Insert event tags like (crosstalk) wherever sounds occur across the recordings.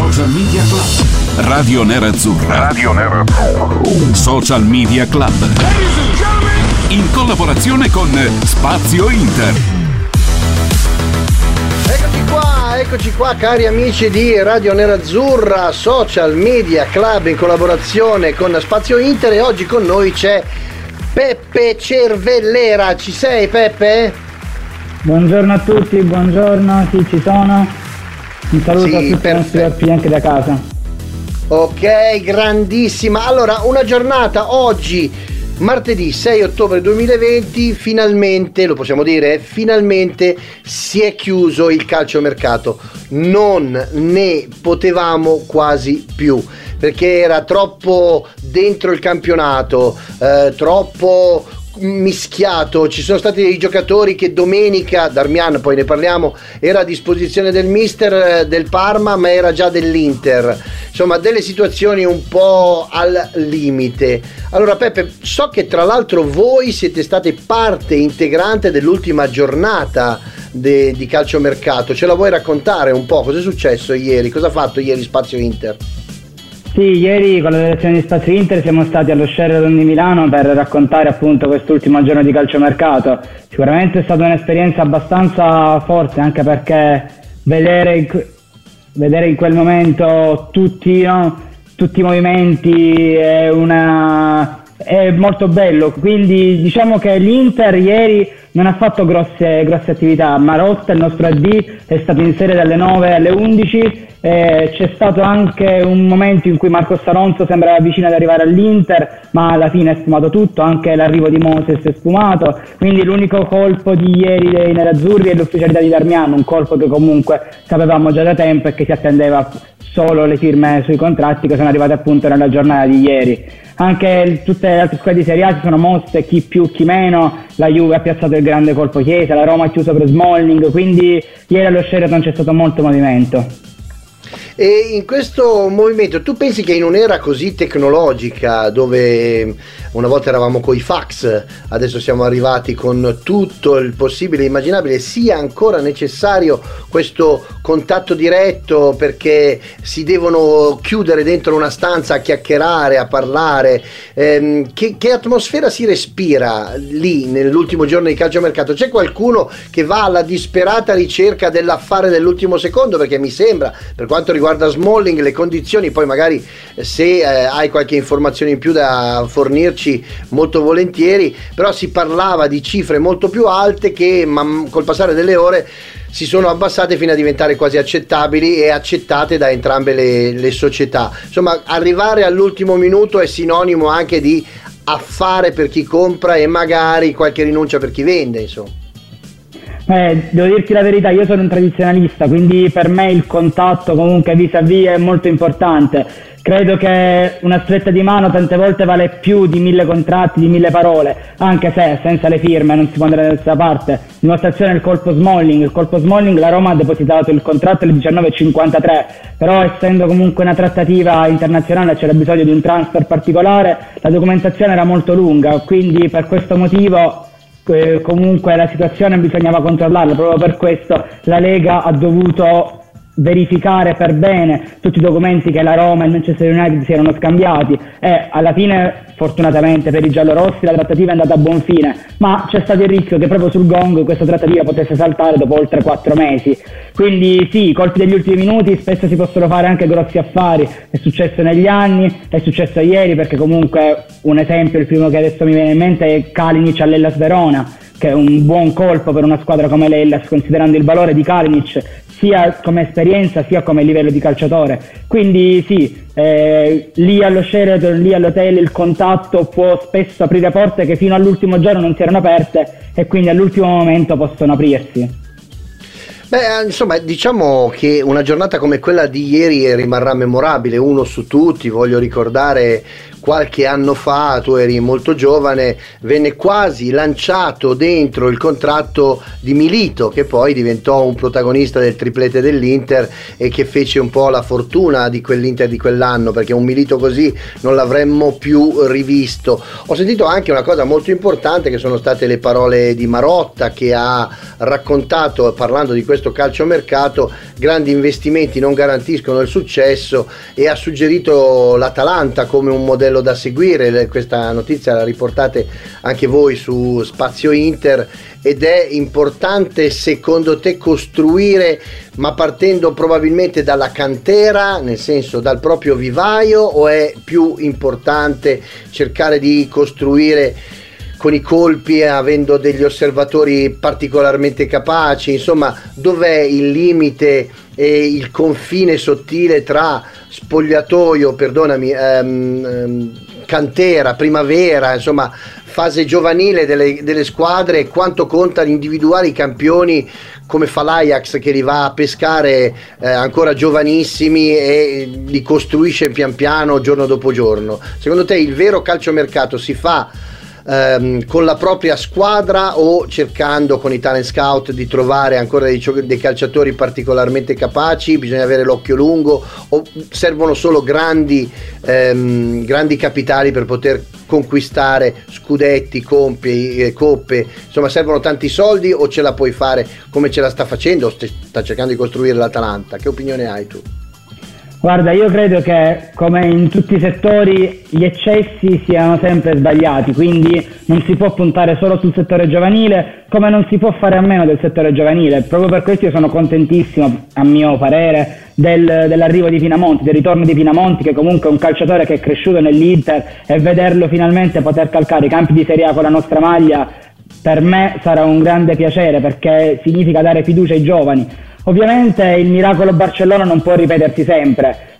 Social Media Club. Radio Nerazzurra. Radio Nerazzurra. Social Media Club. In collaborazione con Spazio Inter. Eccoci qua, eccoci qua cari amici di Radio Nerazzurra, Social Media Club in collaborazione con Spazio Inter e oggi con noi c'è Peppe Cervellera. Ci sei Peppe? Buongiorno a tutti, buongiorno, sì ci sono. Un saluto Sì, a tutti i nostri perfetto. anche da casa. Ok, grandissima. Allora, una giornata oggi, martedì 6 ottobre 2020, finalmente, lo possiamo dire, finalmente si è chiuso il calciomercato. Non ne potevamo quasi più. Perché era troppo dentro il campionato, eh, troppo mischiato, ci sono stati dei giocatori che domenica, Darmian poi ne parliamo, era a disposizione del mister eh, del Parma ma era già dell'Inter, insomma delle situazioni un po' al limite. Allora Peppe, so che tra l'altro voi siete state parte integrante dell'ultima giornata de- di calciomercato, ce la vuoi raccontare un po' cosa è successo ieri, cosa ha fatto ieri Spazio Inter? Sì, ieri con la direzione di Spazio Inter siamo stati allo Sheraton di Milano per raccontare appunto quest'ultimo giorno di calciomercato. Sicuramente è stata un'esperienza abbastanza forte anche perché vedere vedere in quel momento tutti, no, tutti i movimenti è, una, è molto bello. Quindi diciamo che l'Inter ieri non ha fatto grosse, grosse attività. Marotta, il nostro AD, è stato in serie dalle 9 alle 11. Eh, c'è stato anche un momento in cui Marco Saronzo sembrava vicino ad arrivare all'Inter, ma alla fine è sfumato tutto, anche l'arrivo di Moses è sfumato. Quindi l'unico colpo di ieri dei nerazzurri è l'ufficialità di Darmiano, un colpo che comunque sapevamo già da tempo e che si attendeva solo le firme sui contratti che sono arrivate appunto nella giornata di ieri. Anche tutte le altre squadre di Serie A si sono mosse, chi più chi meno, la Juve ha piazzato il grande colpo Chiesa, la Roma ha chiuso per Smalling, quindi ieri allo Sheraton c'è stato molto movimento. E in questo movimento tu pensi che in un'era così tecnologica dove una volta eravamo con i fax, adesso siamo arrivati con tutto il possibile e immaginabile, sia ancora necessario questo contatto diretto perché si devono chiudere dentro una stanza a chiacchierare, a parlare? Ehm, che, che atmosfera si respira lì nell'ultimo giorno di calciomercato? C'è qualcuno che va alla disperata ricerca dell'affare dell'ultimo secondo? Perché mi sembra, per quanto riguarda Smalling, le condizioni, poi magari eh, se eh, hai qualche informazione in più da fornirci molto volentieri, però si parlava di cifre molto più alte che man- col passare delle ore si sono abbassate fino a diventare quasi accettabili e accettate da entrambe le, le società. Insomma, arrivare all'ultimo minuto è sinonimo anche di affare per chi compra e magari qualche rinuncia per chi vende, insomma. Eh, devo dirti la verità, io sono un tradizionalista, quindi per me il contatto comunque vis-à-vis è molto importante. Credo che una stretta di mano tante volte vale più di mille contratti, di mille parole, anche se senza le firme non si può andare da nessuna parte. Dimostrazione il colpo Smalling, il colpo Smalling la Roma ha depositato il contratto alle 19.53, però essendo comunque una trattativa internazionale c'era bisogno di un transfer particolare, la documentazione era molto lunga, quindi per questo motivo comunque la situazione bisognava controllarla, proprio per questo la Lega ha dovuto verificare per bene tutti i documenti che la Roma e il Manchester United si erano scambiati. E alla fine fortunatamente per i giallorossi la trattativa è andata a buon fine ma c'è stato il rischio che proprio sul gong questa trattativa potesse saltare dopo oltre quattro mesi. Quindi sì, colpi degli ultimi minuti spesso si possono fare anche grossi affari. È successo negli anni, è successo ieri perché comunque un esempio, il primo che adesso mi viene in mente è Kalinic all'Ellas Verona che è un buon colpo per una squadra come l'Ellas considerando il valore di Kalinic sia come esperienza sia come livello di calciatore. Quindi sì, eh, lì allo Sheraton, lì all'hotel il contatto può spesso aprire porte che fino all'ultimo giorno non si erano aperte e quindi all'ultimo momento possono aprirsi. Beh, insomma, diciamo che una giornata come quella di ieri rimarrà memorabile, uno su tutti, voglio ricordare qualche anno fa, tu eri molto giovane, venne quasi lanciato dentro il contratto di Milito, che poi diventò un protagonista del triplete dell'Inter e che fece un po' la fortuna di quell'Inter di quell'anno, perché un Milito così non l'avremmo più rivisto. Ho sentito anche una cosa molto importante che sono state le parole di Marotta che ha raccontato, parlando di questo calciomercato, grandi investimenti non garantiscono il successo e ha suggerito l'Atalanta come un modello modello da seguire, questa notizia la riportate anche voi su Spazio Inter ed è importante secondo te costruire ma partendo probabilmente dalla cantera, nel senso dal proprio vivaio o è più importante cercare di costruire con i colpi avendo degli osservatori particolarmente capaci, insomma dov'è il limite e il confine sottile tra spogliatoio, perdonami, ehm, ehm, cantera, primavera, insomma fase giovanile delle, delle squadre, quanto conta individuare i campioni come fa l'Ajax che li va a pescare eh, ancora giovanissimi e li costruisce pian piano giorno dopo giorno. Secondo te il vero calciomercato si fa ehm, con la propria squadra o cercando con i talent scout di trovare ancora dei, dei, calciatori particolarmente capaci, bisogna avere l'occhio lungo o servono solo grandi, ehm, grandi capitali per poter conquistare scudetti, compi, eh, coppe, insomma servono tanti soldi o ce la puoi fare come ce la sta facendo, sta cercando di costruire l'Atalanta, che opinione hai tu? Guarda, io credo che come in tutti i settori gli eccessi siano sempre sbagliati, quindi non si può puntare solo sul settore giovanile, come non si può fare a meno del settore giovanile. Proprio per questo io sono contentissimo, a mio parere, del, dell'arrivo di Pinamonti, del ritorno di Pinamonti, che comunque è un calciatore che è cresciuto nell'Inter e vederlo finalmente poter calcare i campi di Serie A con la nostra maglia per me sarà un grande piacere perché significa dare fiducia ai giovani Ovviamente il miracolo Barcellona non può ripetersi sempre,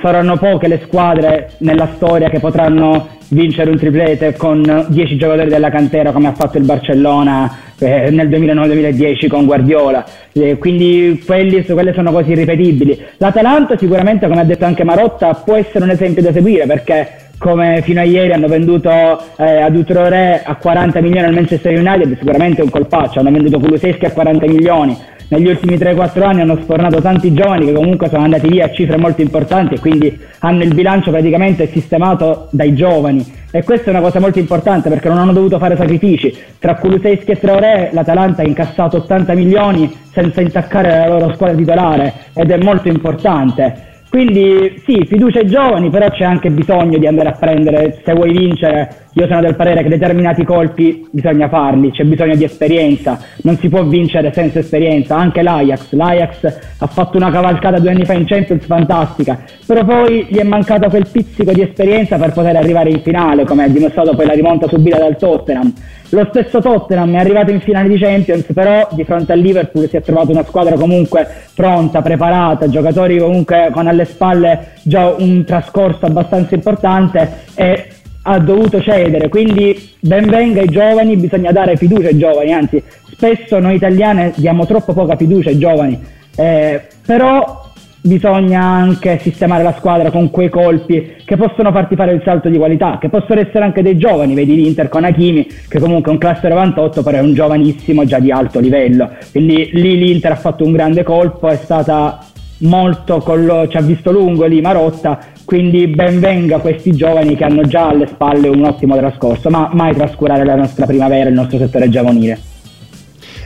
saranno poche le squadre nella storia che potranno vincere un triplete con 10 giocatori della cantera come ha fatto il Barcellona eh, nel 2009-2010 con Guardiola, eh, quindi quelli, quelle sono cose irripetibili. L'Atalanta sicuramente, come ha detto anche Marotta, può essere un esempio da seguire perché come fino a ieri hanno venduto eh, ad Utrore a 40 milioni al Manchester United, sicuramente è un colpaccio, hanno venduto Kuluseschi a 40 milioni. Negli ultimi 3-4 anni hanno sfornato tanti giovani che comunque sono andati via a cifre molto importanti e quindi hanno il bilancio praticamente sistemato dai giovani. E questa è una cosa molto importante perché non hanno dovuto fare sacrifici. Tra Kuluseschi e Traoré l'Atalanta ha incassato 80 milioni senza intaccare la loro squadra titolare ed è molto importante quindi sì, fiducia ai giovani, però c'è anche bisogno di andare a prendere, se vuoi vincere, io sono del parere che determinati colpi bisogna farli, c'è bisogno di esperienza, non si può vincere senza esperienza, anche l'Ajax, l'Ajax ha fatto una cavalcata due anni fa in Champions fantastica, però poi gli è mancato quel pizzico di esperienza per poter arrivare in finale, come ha dimostrato poi la rimonta subita dal Tottenham. Lo stesso Tottenham è arrivato in finale di Champions, però di fronte al Liverpool si è trovato una squadra comunque pronta, preparata, giocatori comunque con alle spalle già un trascorso abbastanza importante e ha dovuto cedere. Quindi benvenga ai giovani, bisogna dare fiducia ai giovani, anzi spesso noi italiani diamo troppo poca fiducia ai giovani, eh, però bisogna anche sistemare la squadra con quei colpi che possono farti fare il salto di qualità, che possono essere anche dei giovani, vedi l'Inter con Hakimi che comunque è un classe 98 però è un giovanissimo già di alto livello, quindi lì l'Inter ha fatto un grande colpo, è stata molto, lo, ci ha visto lungo lì Marotta, quindi benvenga questi giovani che hanno già alle spalle un ottimo trascorso, ma mai trascurare la nostra primavera, il nostro settore giovanile.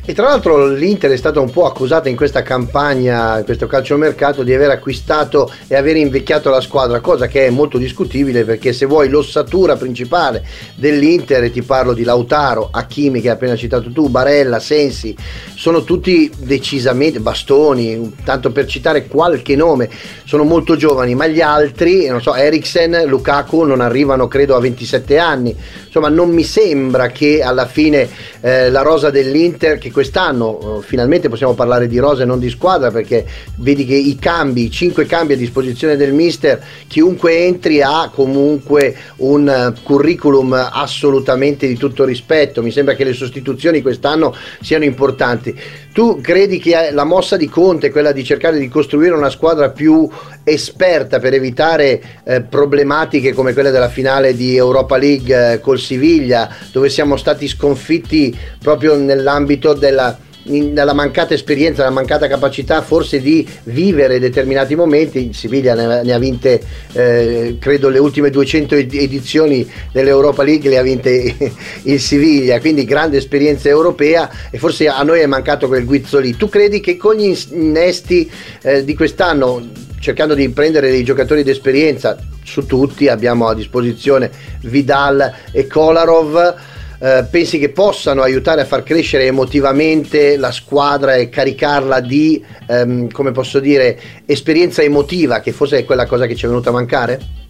E tra l'altro l'Inter è stata un po' accusata in questa campagna, in questo calciomercato, di aver acquistato e aver invecchiato la squadra, cosa che è molto discutibile perché se vuoi l'ossatura principale dell'Inter, e ti parlo di Lautaro, Hakimi che hai appena citato tu, Barella, Sensi, sono tutti decisamente bastoni, tanto per citare qualche nome, sono molto giovani, ma gli altri, non so, Eriksen, Lukaku non arrivano credo a 27 anni. Insomma, non mi sembra che alla fine eh, la rosa dell'Inter che quest'anno eh, finalmente possiamo parlare di rosa e non di squadra perché vedi che i cambi, i cinque cambi a disposizione del mister, chiunque entri ha comunque un uh, curriculum assolutamente di tutto rispetto. Mi sembra che le sostituzioni quest'anno siano importanti. Tu credi che la mossa di Conte, quella di cercare di costruire una squadra più esperta per evitare eh, problematiche come quelle della finale di Europa League eh, col Siviglia, dove siamo stati sconfitti proprio nell'ambito della nella mancata esperienza, nella mancata capacità forse di vivere determinati momenti. Il Siviglia ne, ne ha vinte, eh, credo, le ultime 200 edizioni dell'Europa League le ha vinte (laughs) il Siviglia, quindi grande esperienza europea e forse a noi è mancato quel guizzo lì. Tu credi che con gli innesti eh, di quest'anno, cercando di prendere dei giocatori d'esperienza, su tutti abbiamo a disposizione Vidal e Kolarov, eh, pensi che possano aiutare a far crescere emotivamente la squadra e caricarla di, ehm, come posso dire, esperienza emotiva, che forse è quella cosa che ci è venuta a mancare?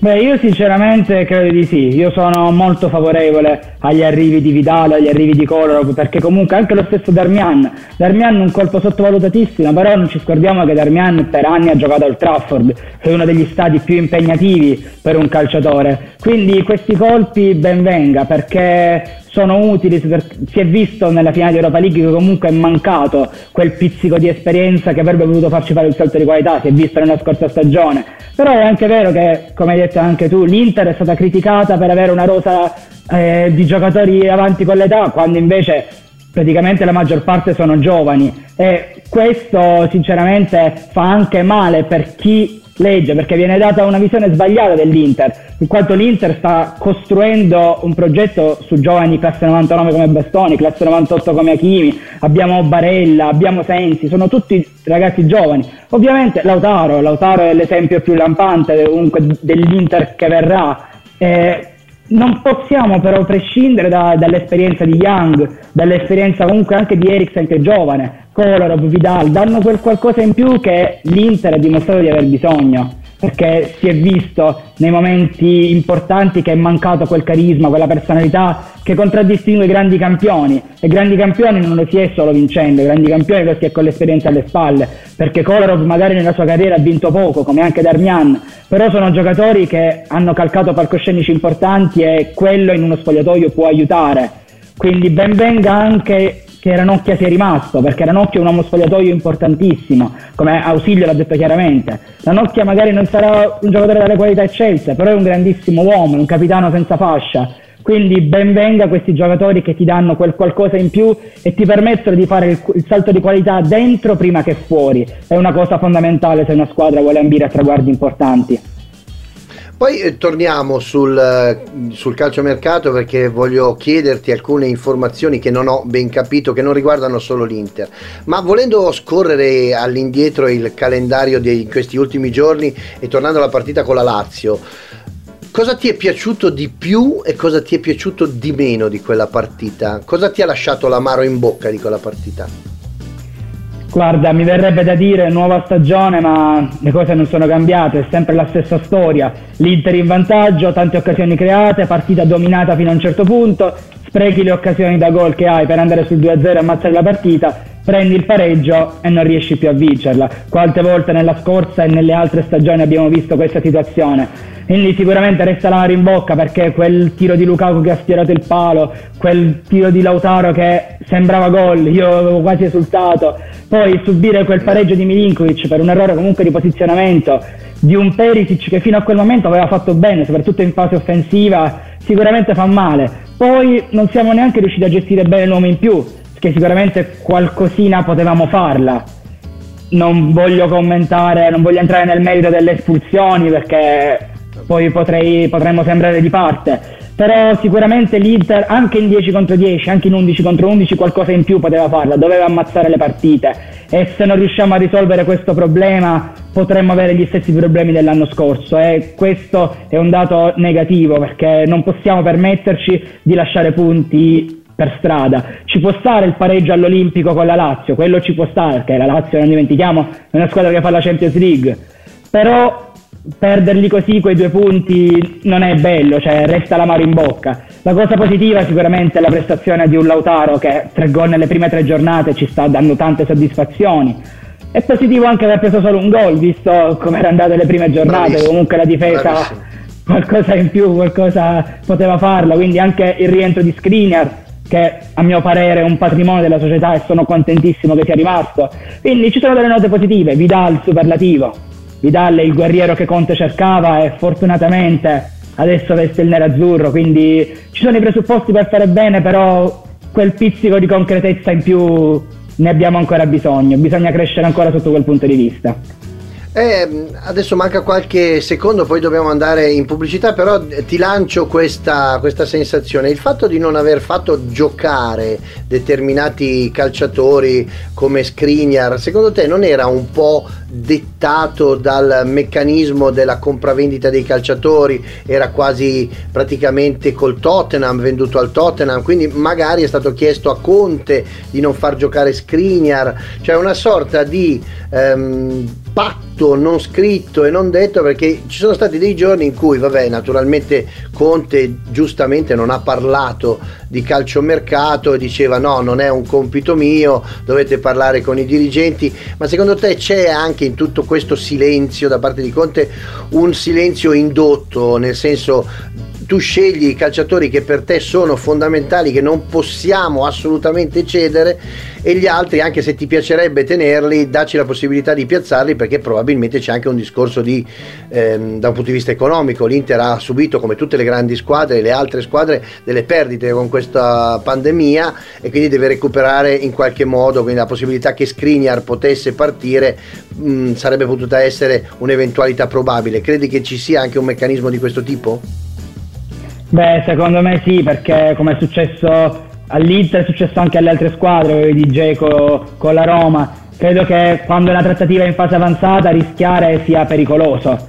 Beh, io sinceramente credo di sì, io sono molto favorevole agli arrivi di Vidal, agli arrivi di Kolarov, perché comunque anche lo stesso Darmian, Darmian un colpo sottovalutatissimo, però non ci scordiamo che Darmian per anni ha giocato al Trafford, che è uno degli stadi più impegnativi per un calciatore, quindi questi colpi ben venga, perché sono utili, si è visto nella finale di Europa League che comunque è mancato quel pizzico di esperienza che avrebbe voluto farci fare il salto di qualità, si è visto nella scorsa stagione. Però è anche vero che, come hai detto anche tu, l'Inter è stata criticata per avere una rosa eh, di giocatori avanti con l'età, quando invece praticamente la maggior parte sono giovani e questo sinceramente fa anche male per chi legge perché viene data una visione sbagliata dell'Inter in quanto l'Inter sta costruendo un progetto su giovani classe 99 come Bastoni, classe 98 come Achimi, abbiamo Barella, abbiamo Sensi, sono tutti ragazzi giovani. Ovviamente Lautaro, Lautaro è l'esempio più lampante comunque dell'Inter che verrà. Eh, non possiamo però prescindere da, dall'esperienza di Young, dall'esperienza comunque anche di Eriksen che è giovane, Kolarov, Vidal, danno quel qualcosa in più che l'Inter ha dimostrato di aver bisogno perché si è visto nei momenti importanti che è mancato quel carisma, quella personalità che contraddistingue i grandi campioni. E grandi campioni non lo si è solo vincendo, i grandi campioni lo si è con l'esperienza alle spalle, perché Kolarov magari nella sua carriera ha vinto poco, come anche Darmian, però sono giocatori che hanno calcato palcoscenici importanti e quello in uno spogliatoio può aiutare. Quindi ben venga anche che Ranocchia sia rimasto, perché Ranocchia è un uomo spogliatoio importantissimo, come Ausilio l'ha detto chiaramente. Ranocchia magari non sarà un giocatore dalle qualità eccelse, però è un grandissimo uomo, un capitano senza fascia. Quindi ben venga questi giocatori che ti danno quel qualcosa in più e ti permettono di fare il, il salto di qualità dentro prima che fuori. È una cosa fondamentale se una squadra vuole ambire a traguardi importanti. Poi eh, torniamo sul, eh, sul calciomercato perché voglio chiederti alcune informazioni che non ho ben capito, che non riguardano solo l'Inter. Ma volendo scorrere all'indietro il calendario di questi ultimi giorni e tornando alla partita con la Lazio, cosa ti è piaciuto di più e cosa ti è piaciuto di meno di quella partita? Cosa ti ha lasciato l'amaro in bocca di quella partita? Guarda, mi verrebbe da dire nuova stagione, ma le cose non sono cambiate, è sempre la stessa storia. L'Inter in vantaggio, tante occasioni create, partita dominata fino a un certo punto, sprechi le occasioni da gol che hai per andare sul 2-0 e ammazzare la partita, prendi il pareggio e non riesci più a vincerla. Quante volte nella scorsa e nelle altre stagioni abbiamo visto questa situazione. Quindi sicuramente resta l'amaro in bocca perché quel tiro di Lukaku che ha sfiorato il palo, quel tiro di Lautaro che sembrava gol, io avevo quasi esultato. Poi subire quel pareggio di Milinkovic per un errore comunque di posizionamento di un Perisic che fino a quel momento aveva fatto bene, soprattutto in fase offensiva, sicuramente fa male. Poi non siamo neanche riusciti a gestire bene l'uomo in più, che sicuramente qualcosina potevamo farla. Non voglio commentare, non voglio entrare nel merito delle espulsioni perché poi potrei, potremmo sembrare di parte. Però sicuramente l'Inter anche in 10 contro 10, anche in 11 contro 11 qualcosa in più poteva farla, doveva ammazzare le partite e se non riusciamo a risolvere questo problema potremmo avere gli stessi problemi dell'anno scorso e questo è un dato negativo perché non possiamo permetterci di lasciare punti per strada. Ci può stare il pareggio all'Olimpico con la Lazio, quello ci può stare perché la Lazio non dimentichiamo è una squadra che fa la Champions League, però perderli così quei due punti non è bello, cioè resta l'amaro in bocca. La cosa positiva sicuramente è la prestazione di un Lautaro che tre gol nelle prime tre giornate ci sta dando tante soddisfazioni. È positivo anche aver preso solo un gol, visto come erano andate le prime giornate, Bravissimo. comunque la difesa Bravissimo. qualcosa in più, qualcosa poteva farla, quindi anche il rientro di Skriniar che a mio parere è un patrimonio della società e sono contentissimo che sia rimasto. Quindi ci sono delle note positive, Vidal superlativo, Vidal è il guerriero che Conte cercava e fortunatamente adesso veste il nero-azzurro, quindi ci sono i presupposti per fare bene, però quel pizzico di concretezza in più ne abbiamo ancora bisogno, bisogna crescere ancora sotto quel punto di vista. Eh, adesso manca qualche secondo, poi dobbiamo andare in pubblicità, però ti lancio questa, questa, sensazione. Il fatto di non aver fatto giocare determinati calciatori come Skriniar, secondo te non era un po' dettato dal meccanismo della compravendita dei calciatori? Era quasi praticamente col Tottenham, venduto al Tottenham, quindi magari è stato chiesto a Conte di non far giocare Skriniar, cioè una sorta di ehm, patto non scritto e non detto perché ci sono stati dei giorni in cui, vabbè, naturalmente Conte giustamente non ha parlato di calciomercato e diceva no, non è un compito mio, dovete parlare con i dirigenti, ma secondo te c'è anche in tutto questo silenzio da parte di Conte un silenzio indotto, nel senso tu scegli i calciatori che per te sono fondamentali, che non possiamo assolutamente cedere e gli altri, anche se ti piacerebbe tenerli, dacci la possibilità di piazzarli perché probabilmente c'è anche un discorso di, ehm, da un punto di vista economico. L'Inter ha subito, come tutte le grandi squadre, le altre squadre, delle perdite con questa pandemia e quindi deve recuperare in qualche modo, quindi la possibilità che Skriniar potesse partire mh, sarebbe potuta essere un'eventualità probabile. Credi che ci sia anche un meccanismo di questo tipo? Beh, secondo me sì, perché come è successo all'Inter, è successo anche alle altre squadre, di Geco con la Roma. Credo che quando la trattativa è in fase avanzata rischiare sia pericoloso.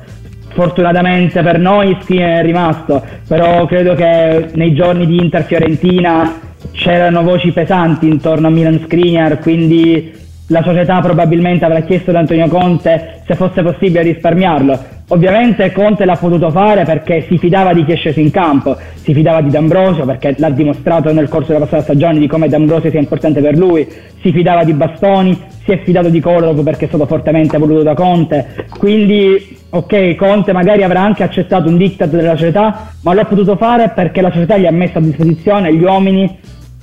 Fortunatamente per noi Skriniar è rimasto, però credo che nei giorni di Inter-Fiorentina c'erano voci pesanti intorno a Milan Skriniar, quindi la società probabilmente avrà chiesto ad Antonio Conte se fosse possibile risparmiarlo. Ovviamente Conte l'ha potuto fare perché si fidava di chi è sceso in campo, si fidava di D'Ambrosio perché l'ha dimostrato nel corso della passata stagione di come D'Ambrosio sia importante per lui, si fidava di Bastoni, si è fidato di Kolarov perché è stato fortemente voluto da Conte. Quindi, ok, Conte magari avrà anche accettato un diktat della società, ma l'ha potuto fare perché la società gli ha messo a disposizione gli uomini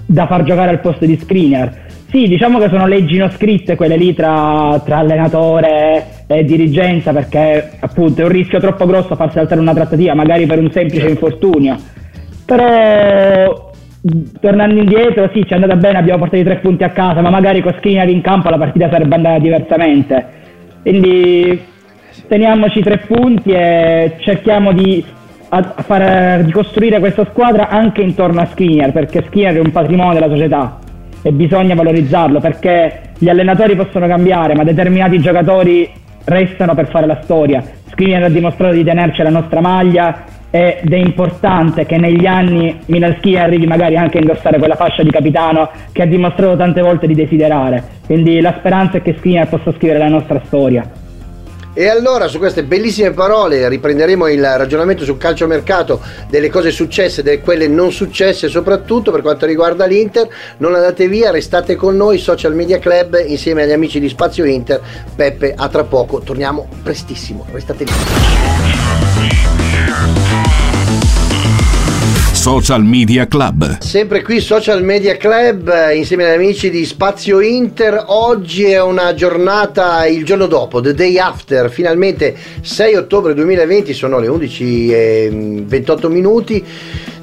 da far giocare al posto di screener sì, diciamo che sono leggi non scritte quelle lì tra, tra, allenatore e dirigenza perché appunto è un rischio troppo grosso far saltare una trattativa magari per un semplice certo. infortunio. Però tornando indietro sì ci è andata bene, abbiamo portato i tre punti a casa, ma magari con Skriniar in campo la partita sarebbe andata diversamente. Quindi teniamoci tre punti e cerchiamo di, far, di costruire questa squadra anche intorno a Skriniar perché Skriniar è un patrimonio della società e bisogna valorizzarlo perché gli allenatori possono cambiare, ma determinati giocatori restano per fare la storia. Skriniar ha dimostrato di tenerci la nostra maglia ed è importante che negli anni Minalski arrivi magari anche a indossare quella fascia di capitano che ha dimostrato tante volte di desiderare. Quindi la speranza è che Skriniar possa scrivere la nostra storia. E allora su queste bellissime parole riprenderemo il ragionamento sul calciomercato delle cose successe, delle quelle non successe, soprattutto per quanto riguarda l'Inter. Non andate via, restate con noi, Social Media Club, insieme agli amici di Spazio Inter. Peppe, a tra poco, torniamo prestissimo, restate lì. Social Media Club. Sempre qui Social Media Club insieme agli amici di Spazio Inter. Oggi è una giornata il giorno dopo, the day after, finalmente 6 ottobre 2020, sono le 11 e 28 minuti.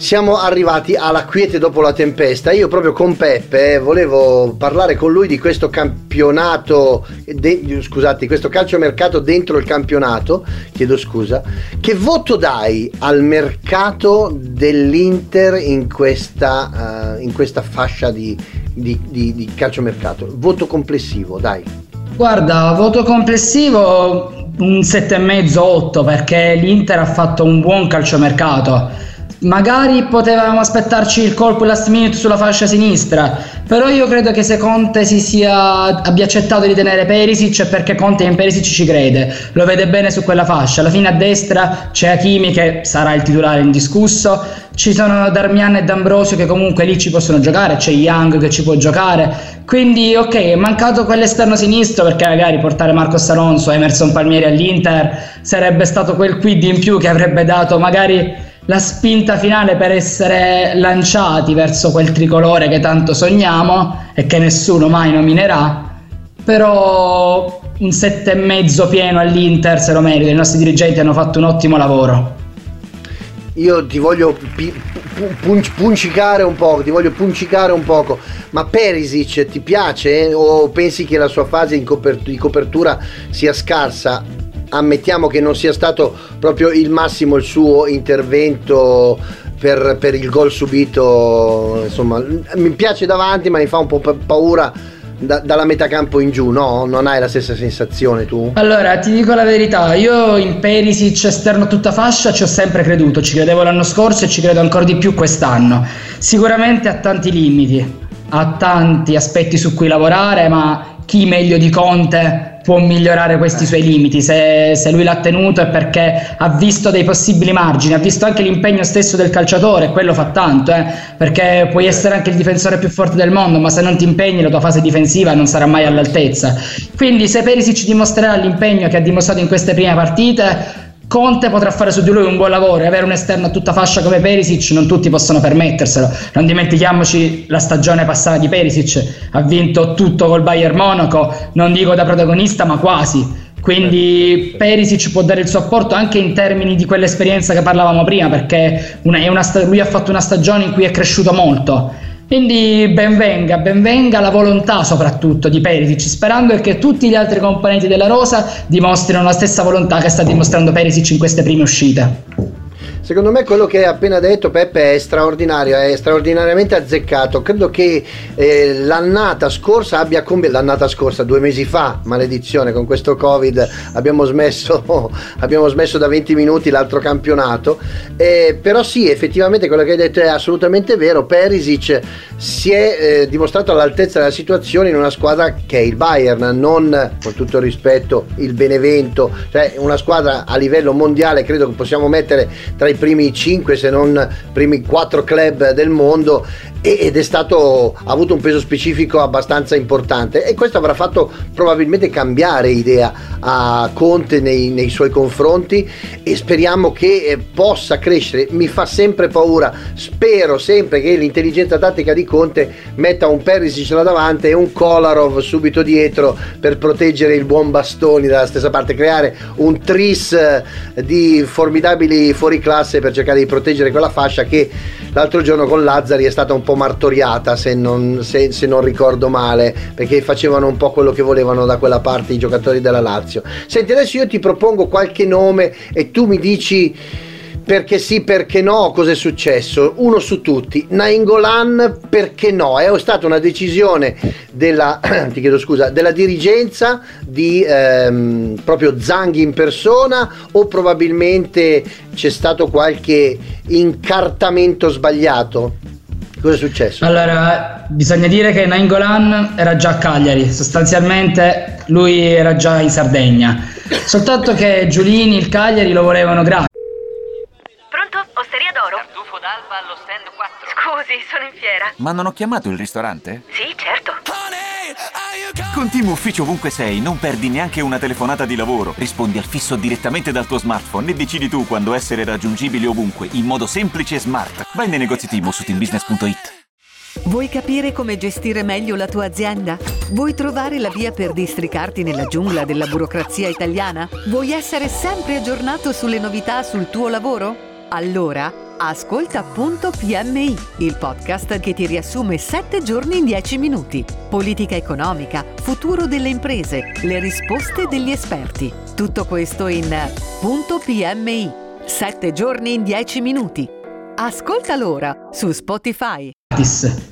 Siamo arrivati alla quiete dopo la tempesta. Io proprio con Peppe eh, volevo parlare con lui di questo campionato, de, scusate, questo calciomercato dentro il campionato, chiedo scusa. Che voto dai al mercato dell'Inter? l'Inter in questa, uh, in questa fascia di, di, di, di calciomercato? Voto complessivo, dai. Guarda, voto complessivo un 7,5-8 perché l'Inter ha fatto un buon calciomercato Magari potevamo aspettarci il colpo last minute sulla fascia sinistra, però io credo che se Conte si sia, abbia accettato di tenere Perisic è perché Conte in Perisic ci crede, lo vede bene su quella fascia. Alla fine a destra c'è Hakimi che sarà il titolare indiscusso, ci sono Darmian e D'Ambrosio che comunque lì ci possono giocare, c'è Young che ci può giocare. Quindi ok, è mancato quell'esterno sinistro perché magari portare Marcos Alonso e Emerson Palmieri all'Inter sarebbe stato quel quid in più che avrebbe dato magari la spinta finale per essere lanciati verso quel tricolore che tanto sogniamo e che nessuno mai nominerà. Però un sette e mezzo pieno all'Inter se lo merita, i nostri dirigenti hanno fatto un ottimo lavoro. Io ti voglio pi- punc- puncicare un po', ti voglio puncicare un poco, ma Perisic ti piace o pensi che la sua fase copert- di copertura sia scarsa? Ammettiamo che non sia stato proprio il massimo il suo intervento per, per il gol subito, insomma, mi piace davanti ma mi fa un po' paura da, dalla metà campo in giù, no? Non hai la stessa sensazione tu? Allora, ti dico la verità, io in Perisic esterno tutta fascia ci ho sempre creduto, ci credevo l'anno scorso e ci credo ancora di più quest'anno. Sicuramente ha tanti limiti, ha tanti aspetti su cui lavorare, ma chi meglio di Conte può migliorare questi suoi limiti. Se, se, lui l'ha tenuto è perché ha visto dei possibili margini, ha visto anche l'impegno stesso del calciatore, quello fa tanto, eh, perché puoi essere anche il difensore più forte del mondo, ma se non ti impegni la tua fase difensiva non sarà mai all'altezza. Quindi se Perisic dimostrerà l'impegno che ha dimostrato in queste prime partite, Conte potrà fare su di lui un buon lavoro e avere un esterno a tutta fascia come Perisic non tutti possono permetterselo. Non dimentichiamoci la stagione passata di Perisic, ha vinto tutto col Bayern Monaco, non dico da protagonista ma quasi. Quindi Perisic può dare il suo apporto anche in termini di quell'esperienza che parlavamo prima, perché una, una, lui ha fatto una stagione in cui è cresciuto molto quindi benvenga, benvenga la volontà soprattutto di Perisic, sperando che tutti gli altri componenti della rosa dimostrino la stessa volontà che sta dimostrando Perisic in queste prime uscite. Secondo me quello che hai appena detto Peppe è straordinario, è straordinariamente azzeccato. Credo che eh, l'annata scorsa abbia combinato, l'annata scorsa, due mesi fa, maledizione, con questo Covid abbiamo smesso, (laughs) abbiamo smesso da 20 minuti l'altro campionato. Eh, però sì, effettivamente quello che hai detto è assolutamente vero. Perisic si è eh, dimostrato all'altezza della situazione in una squadra che è il Bayern, non con tutto il rispetto il Benevento, cioè una squadra a livello mondiale credo che possiamo mettere tra i primi 5 se non primi 4 club del mondo ed è stato ha avuto un peso specifico abbastanza importante. E questo avrà fatto probabilmente cambiare idea a Conte nei, nei suoi confronti. E speriamo che eh, possa crescere. Mi fa sempre paura. Spero sempre che l'intelligenza tattica di Conte metta un Perisic là davanti e un Kolarov subito dietro per proteggere il buon Bastoni dalla stessa parte. Creare un tris eh, di formidabili fuoriclasse per cercare di proteggere quella fascia che l'altro giorno con Lazzari è stata un po' martoriata se non, se, se non ricordo male perché facevano un po' quello che volevano da quella parte i giocatori della Lazio senti adesso io ti propongo qualche nome e tu mi dici perché sì, perché no, cosa è successo? Uno su tutti, Nainggolan perché no? È stata una decisione della, (clears throat) scusa, della dirigenza di ehm, proprio Zanghi in persona o probabilmente c'è stato qualche incartamento sbagliato? Cosa è successo? Allora, bisogna dire che Nainggolan era già a Cagliari, sostanzialmente lui era già in Sardegna. Soltanto che Giulini, il Cagliari lo volevano gratis. d'alba allo stand 4. Scusi, sono in fiera. Ma non ho chiamato il ristorante? Sì, certo. Con Team Ufficio ovunque sei, non perdi neanche una telefonata di lavoro. Rispondi al fisso direttamente dal tuo smartphone e decidi tu quando essere raggiungibile ovunque, in modo semplice e smart. Vai nei negozi Team su teambusiness.it. Vuoi capire come gestire meglio la tua azienda? Vuoi trovare la via per districarti nella giungla della burocrazia italiana? Vuoi essere sempre aggiornato sulle novità sul tuo lavoro? Allora, ascolta.pmi, il podcast che ti riassume 7 giorni in 10 minuti. Politica economica, futuro delle imprese, le risposte degli esperti. Tutto questo in punto .pmi. 7 giorni in 10 minuti. Ascolta l'ora su Spotify.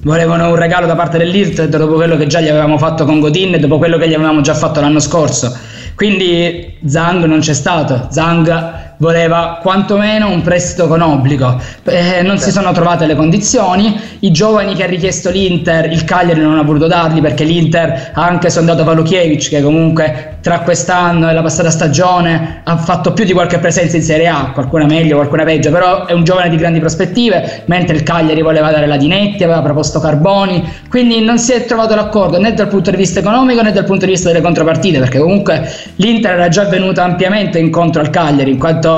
Volevano un regalo da parte dell'IRT dopo quello che già gli avevamo fatto con Godin e dopo quello che gli avevamo già fatto l'anno scorso. Quindi Zang non c'è stato. Zang voleva quantomeno un prestito con obbligo. Eh, non si sono trovate le condizioni. I giovani che ha richiesto l'Inter, il Cagliari non ha voluto darli perché l'Inter ha anche sondato Valukiewicz, che comunque tra quest'anno e la passata stagione ha fatto più di qualche presenza in Serie A, qualcuna meglio, qualcuna peggio, però è un giovane di grandi prospettive, mentre il Cagliari voleva dare la Dinetti, aveva proposto Carboni, quindi non si è trovato l'accordo né dal punto di vista economico né dal punto di vista delle contropartite, perché comunque l'Inter era già venuta ampiamente incontro al Cagliari, in quanto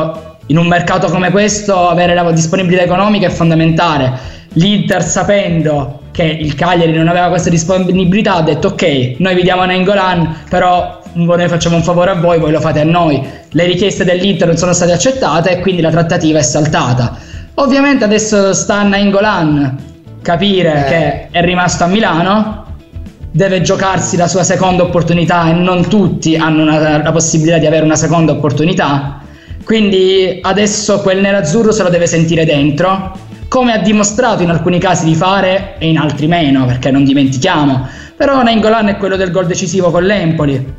in un mercato come questo avere la disponibilità economica è fondamentale. L'Inter sapendo che il Cagliari non aveva questa disponibilità ha detto ok, noi vi diamo Nengolan, però noi facciamo un favore a voi, voi lo fate a noi. Le richieste dell'Inter non sono state accettate e quindi la trattativa è saltata. Ovviamente adesso sta a Nengolan capire eh. che è rimasto a Milano, deve giocarsi la sua seconda opportunità e non tutti hanno una, la possibilità di avere una seconda opportunità. Quindi adesso quel nerazzurro se lo deve sentire dentro, come ha dimostrato in alcuni casi di fare e in altri meno, perché non dimentichiamo. Però Nainggolan è quello del gol decisivo con l'Empoli.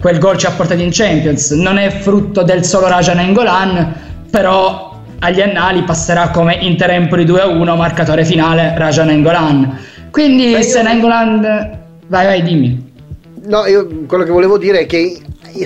Quel gol ci ha portato in Champions, non è frutto del solo Raja Nainggolan, però agli annali passerà come Inter Empoli 2-1, marcatore finale Raja Nainggolan. Quindi Beh, se Nainggolan Vai, vai, dimmi. No, io quello che volevo dire è che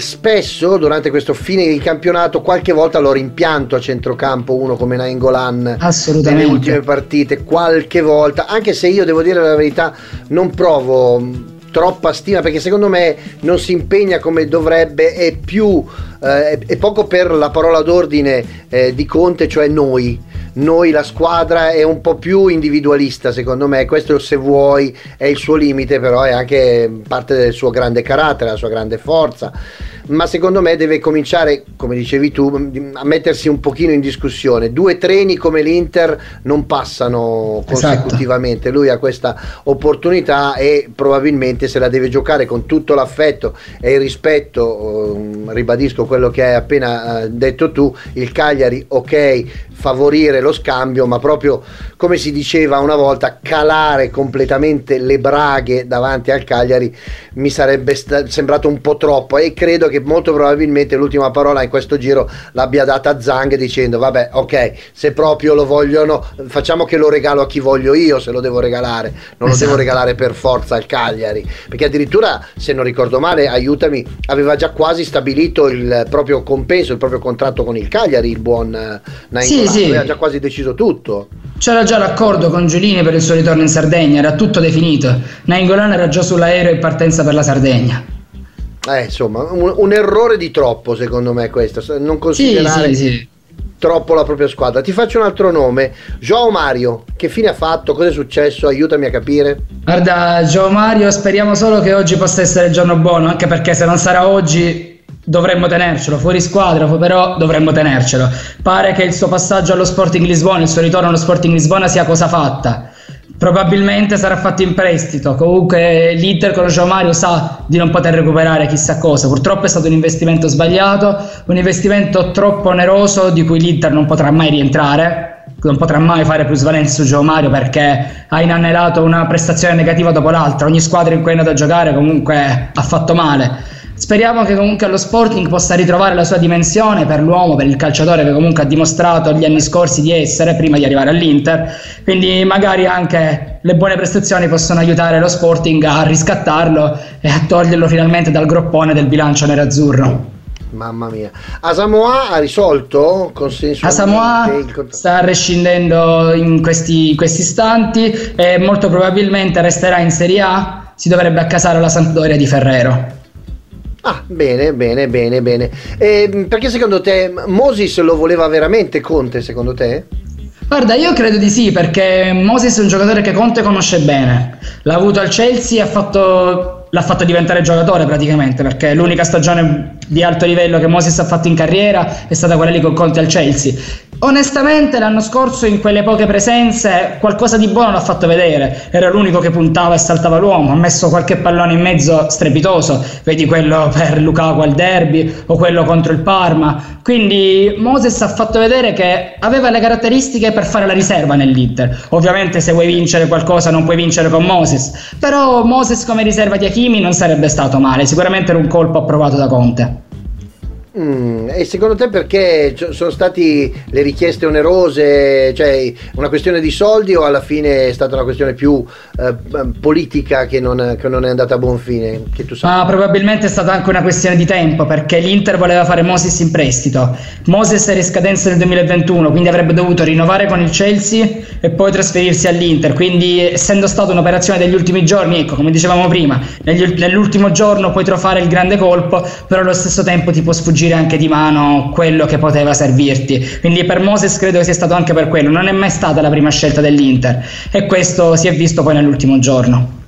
spesso durante questo fine di campionato qualche volta l'ho rimpianto a centrocampo uno come Nainggolan nelle ultime partite qualche volta. Anche se io devo dire la verità non provo troppa stima perché secondo me non si impegna come dovrebbe è più eh, è poco per la parola d'ordine eh, di Conte cioè noi noi la squadra è un po' più individualista secondo me, questo se vuoi è il suo limite, però è anche parte del suo grande carattere, la sua grande forza ma secondo me deve cominciare, come dicevi tu, a mettersi un pochino in discussione. Due treni come l'Inter non passano esatto. consecutivamente, esatto. lui ha questa opportunità e probabilmente se la deve giocare con tutto l'affetto e il rispetto, ehm, ribadisco quello che hai appena eh, detto tu, il Cagliari ok, favorire lo scambio, ma proprio come si diceva una volta, calare completamente le braghe davanti al Cagliari mi sarebbe st- sembrato un po' troppo e credo che molto probabilmente l'ultima parola in questo giro l'abbia data Zang dicendo vabbè ok se proprio lo vogliono facciamo che lo regalo a chi voglio io se lo devo regalare non esatto. lo devo esatto. regalare per forza al Cagliari perché addirittura se non ricordo male aiutami aveva già quasi stabilito il proprio compenso il proprio contratto con il Cagliari il buon eh, Nainggolan sì, sì. aveva già quasi deciso tutto c'era già l'accordo con Giulini per il suo ritorno in Sardegna era tutto definito Nainggolan era già sull'aereo in partenza per la Sardegna. Eh, insomma, un, un, errore di troppo secondo me questo, non considerare sì, sì, sì. troppo la propria squadra. Ti faccio un altro nome, Joao Mario, che fine ha fatto? Cosa è successo? Aiutami a capire. Guarda, Joao Mario, speriamo solo che oggi possa essere il giorno buono, anche perché se non sarà oggi dovremmo tenercelo fuori squadra, però dovremmo tenercelo. Pare che il suo passaggio allo Sporting Lisbona, il suo ritorno allo Sporting Lisbona sia cosa fatta Probabilmente sarà fatto in prestito. Comunque l'Inter con Joao Mario sa di non poter recuperare chissà cosa. Purtroppo è stato un investimento sbagliato, un investimento troppo oneroso di cui l'Inter non potrà mai rientrare. Non potrà mai fare plusvalenza su Joao Mario perché ha inanelato una prestazione negativa dopo l'altra. Ogni squadra in cui è andato a giocare comunque ha fatto male Speriamo che comunque allo Sporting possa ritrovare la sua dimensione per l'uomo, per il calciatore che comunque ha dimostrato gli anni scorsi di essere prima di arrivare all'Inter. Quindi magari anche le buone prestazioni possono aiutare lo Sporting a riscattarlo e a toglierlo finalmente dal groppone del bilancio nerazzurro. Mamma mia. Asamoah ha risolto consensualmente Asamoah sta rescindendo in questi, questi istanti e molto probabilmente resterà in Serie A. Si dovrebbe accasare la Sampdoria di Ferrero. Ah, bene, bene, bene, bene. E, perché secondo te Moses lo voleva veramente Conte, secondo te? Guarda, io credo di sì, perché Moses è un giocatore che Conte conosce bene. L'ha avuto al Chelsea fatto l'ha fatto diventare giocatore praticamente perché l'unica stagione di alto livello che Moses ha fatto in carriera è stata quella lì con Conte al Chelsea. Onestamente l'anno scorso in quelle poche presenze qualcosa di buono l'ha fatto vedere, era l'unico che puntava e saltava l'uomo, ha messo qualche pallone in mezzo strepitoso, vedi quello per Lukaku al derby o quello contro il Parma, quindi Moses ha fatto vedere che aveva le caratteristiche per fare la riserva nell'Inter, ovviamente se vuoi vincere qualcosa non puoi vincere con Moses, però Moses come riserva di Hakimi non sarebbe stato male, sicuramente era un colpo approvato da Conte. Mm, e secondo te perché sono state le richieste onerose, cioè una questione di soldi o alla fine è stata una questione più eh, politica che non, che non, è andata a buon fine? Ah, probabilmente è stata anche una questione di tempo perché l'Inter voleva fare Moses in prestito. Moses era in scadenza nel 2021, quindi avrebbe dovuto rinnovare con il Chelsea e poi trasferirsi all'Inter. Quindi essendo stata un'operazione degli ultimi giorni, ecco come dicevamo prima, negli, nell'ultimo giorno puoi trovare il grande colpo, però allo stesso tempo ti può sfuggire sfuggire anche di mano quello che poteva servirti. Quindi per Moses credo che sia stato anche per quello, non è mai stata la prima scelta dell'Inter e questo si è visto poi nell'ultimo giorno.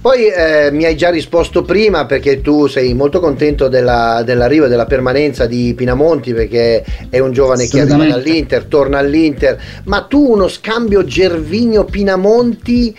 Poi eh, mi hai già risposto prima perché tu sei molto contento della, dell'arrivo e della permanenza di Pinamonti perché è un giovane che arriva dall'Inter, torna all'Inter, ma tu uno scambio Gervigno-Pinamonti